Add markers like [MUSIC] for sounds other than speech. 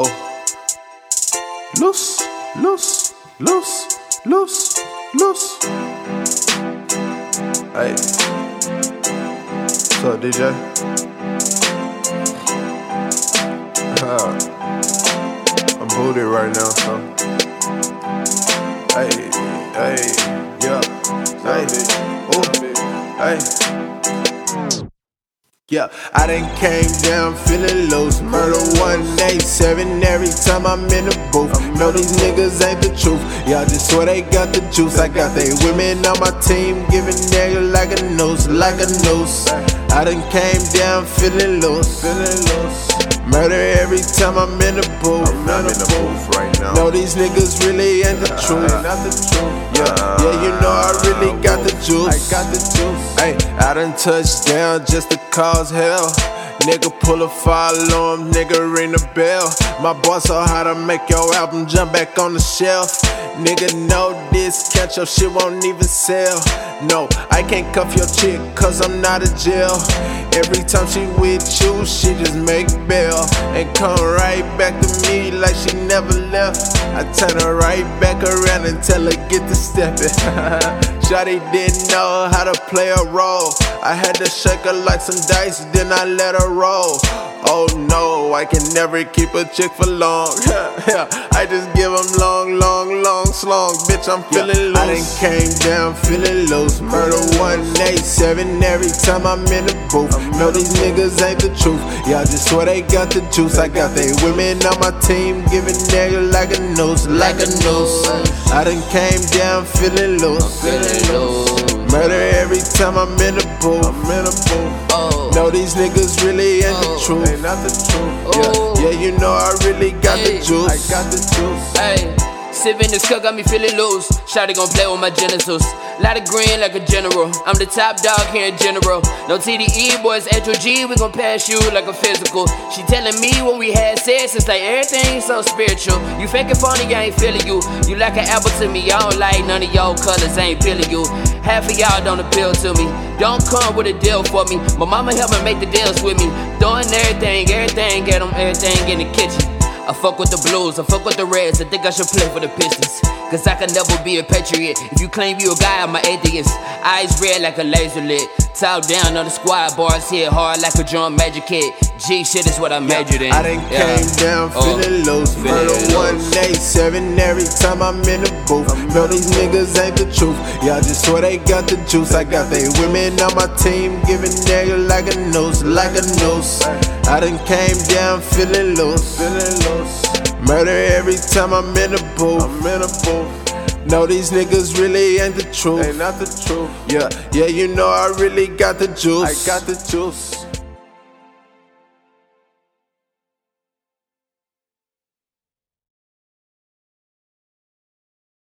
Oh. Loose, loose, loose, loose, loose. Hey. What's up, DJ? Uh, I'm booted right now, so. Hey, hey, yeah. Hey, oh, hey. Yeah, I done came down feeling loose. Murder 187 every time I'm in the booth. Know these niggas ain't the truth. Y'all just swear they got the juice. I got they women on my team giving nigga like a noose, like a noose. I done came down feeling loose. Murder every time I'm in the booth. I'm not in the booth right now. Know these niggas really ain't the truth. Not the truth. Yeah, yeah, you know I really got the juice. I got the juice. Hey, I done touched down just to cause hell. Nigga pull a fire alarm, nigga ring the bell. My boss so how to make your album jump back on the shelf. Nigga know this, catch your shit won't even sell. No, I can't cuff your chick, cause I'm not a jail. Every time she with you, she just make bail. And come right back to me like she never left. I turn her right back around and tell her get to stepping. [LAUGHS] Shawty didn't know how to play a role. I had to shake her like some dice, then I let her roll. Oh no, I can never keep a chick for long. [LAUGHS] I just give them long, long, long. Bitch, I'm feeling loose. I done came down feeling loose. Murder 187 every time I'm in the booth. Know these niggas ain't the truth. Y'all just swear they got the juice. I got they women on my team giving nigga like a noose, like a noose. I done came down feeling loose. Murder every time I'm in the booth. I'm in the booth. Oh. Know these niggas really ain't the Oh. truth. Ain't not the truth. Yeah, yeah, you know I really got the juice. I got the juice. Sipping this cup got me feeling loose. Shotty gon' play with my genitals. Lot of green like a general. I'm the top dog here in general. No TDE, boys, G, we gon' pass you like a physical. She telling me when we had sex, it's like everything so spiritual. You faking funny, I ain't feeling you. You like an apple to me, I don't like none of y'all colors, I ain't feeling you. Half of y'all don't appeal to me. Don't come with a deal for me. My mama help me make the deals with me. Doing everything, everything, get 'em everything in the kitchen. I fuck with the blues, I fuck with the reds. I think I should play for the Pistons. Cause I can never be a patriot. If you claim you a guy, I'm an atheist. Eyes red like a laser lit. Top down on the squad, bars hit hard like a drum magic kid. G shit is what I majored in. I done Yeah. came down Oh, feeling loose. feeling Murder loose. 187 every time I'm in the booth. Know these niggas ain't the truth. Y'all just swear they got the juice. I got they women on my team giving nigga like a noose, like a noose. I done came down feeling loose. Feeling loose. Murder every time I'm in the booth. I'm in a booth. No, these niggas really ain't the truth. Ain't not the truth. Yeah, yeah, you know I really got the juice. I got the juice.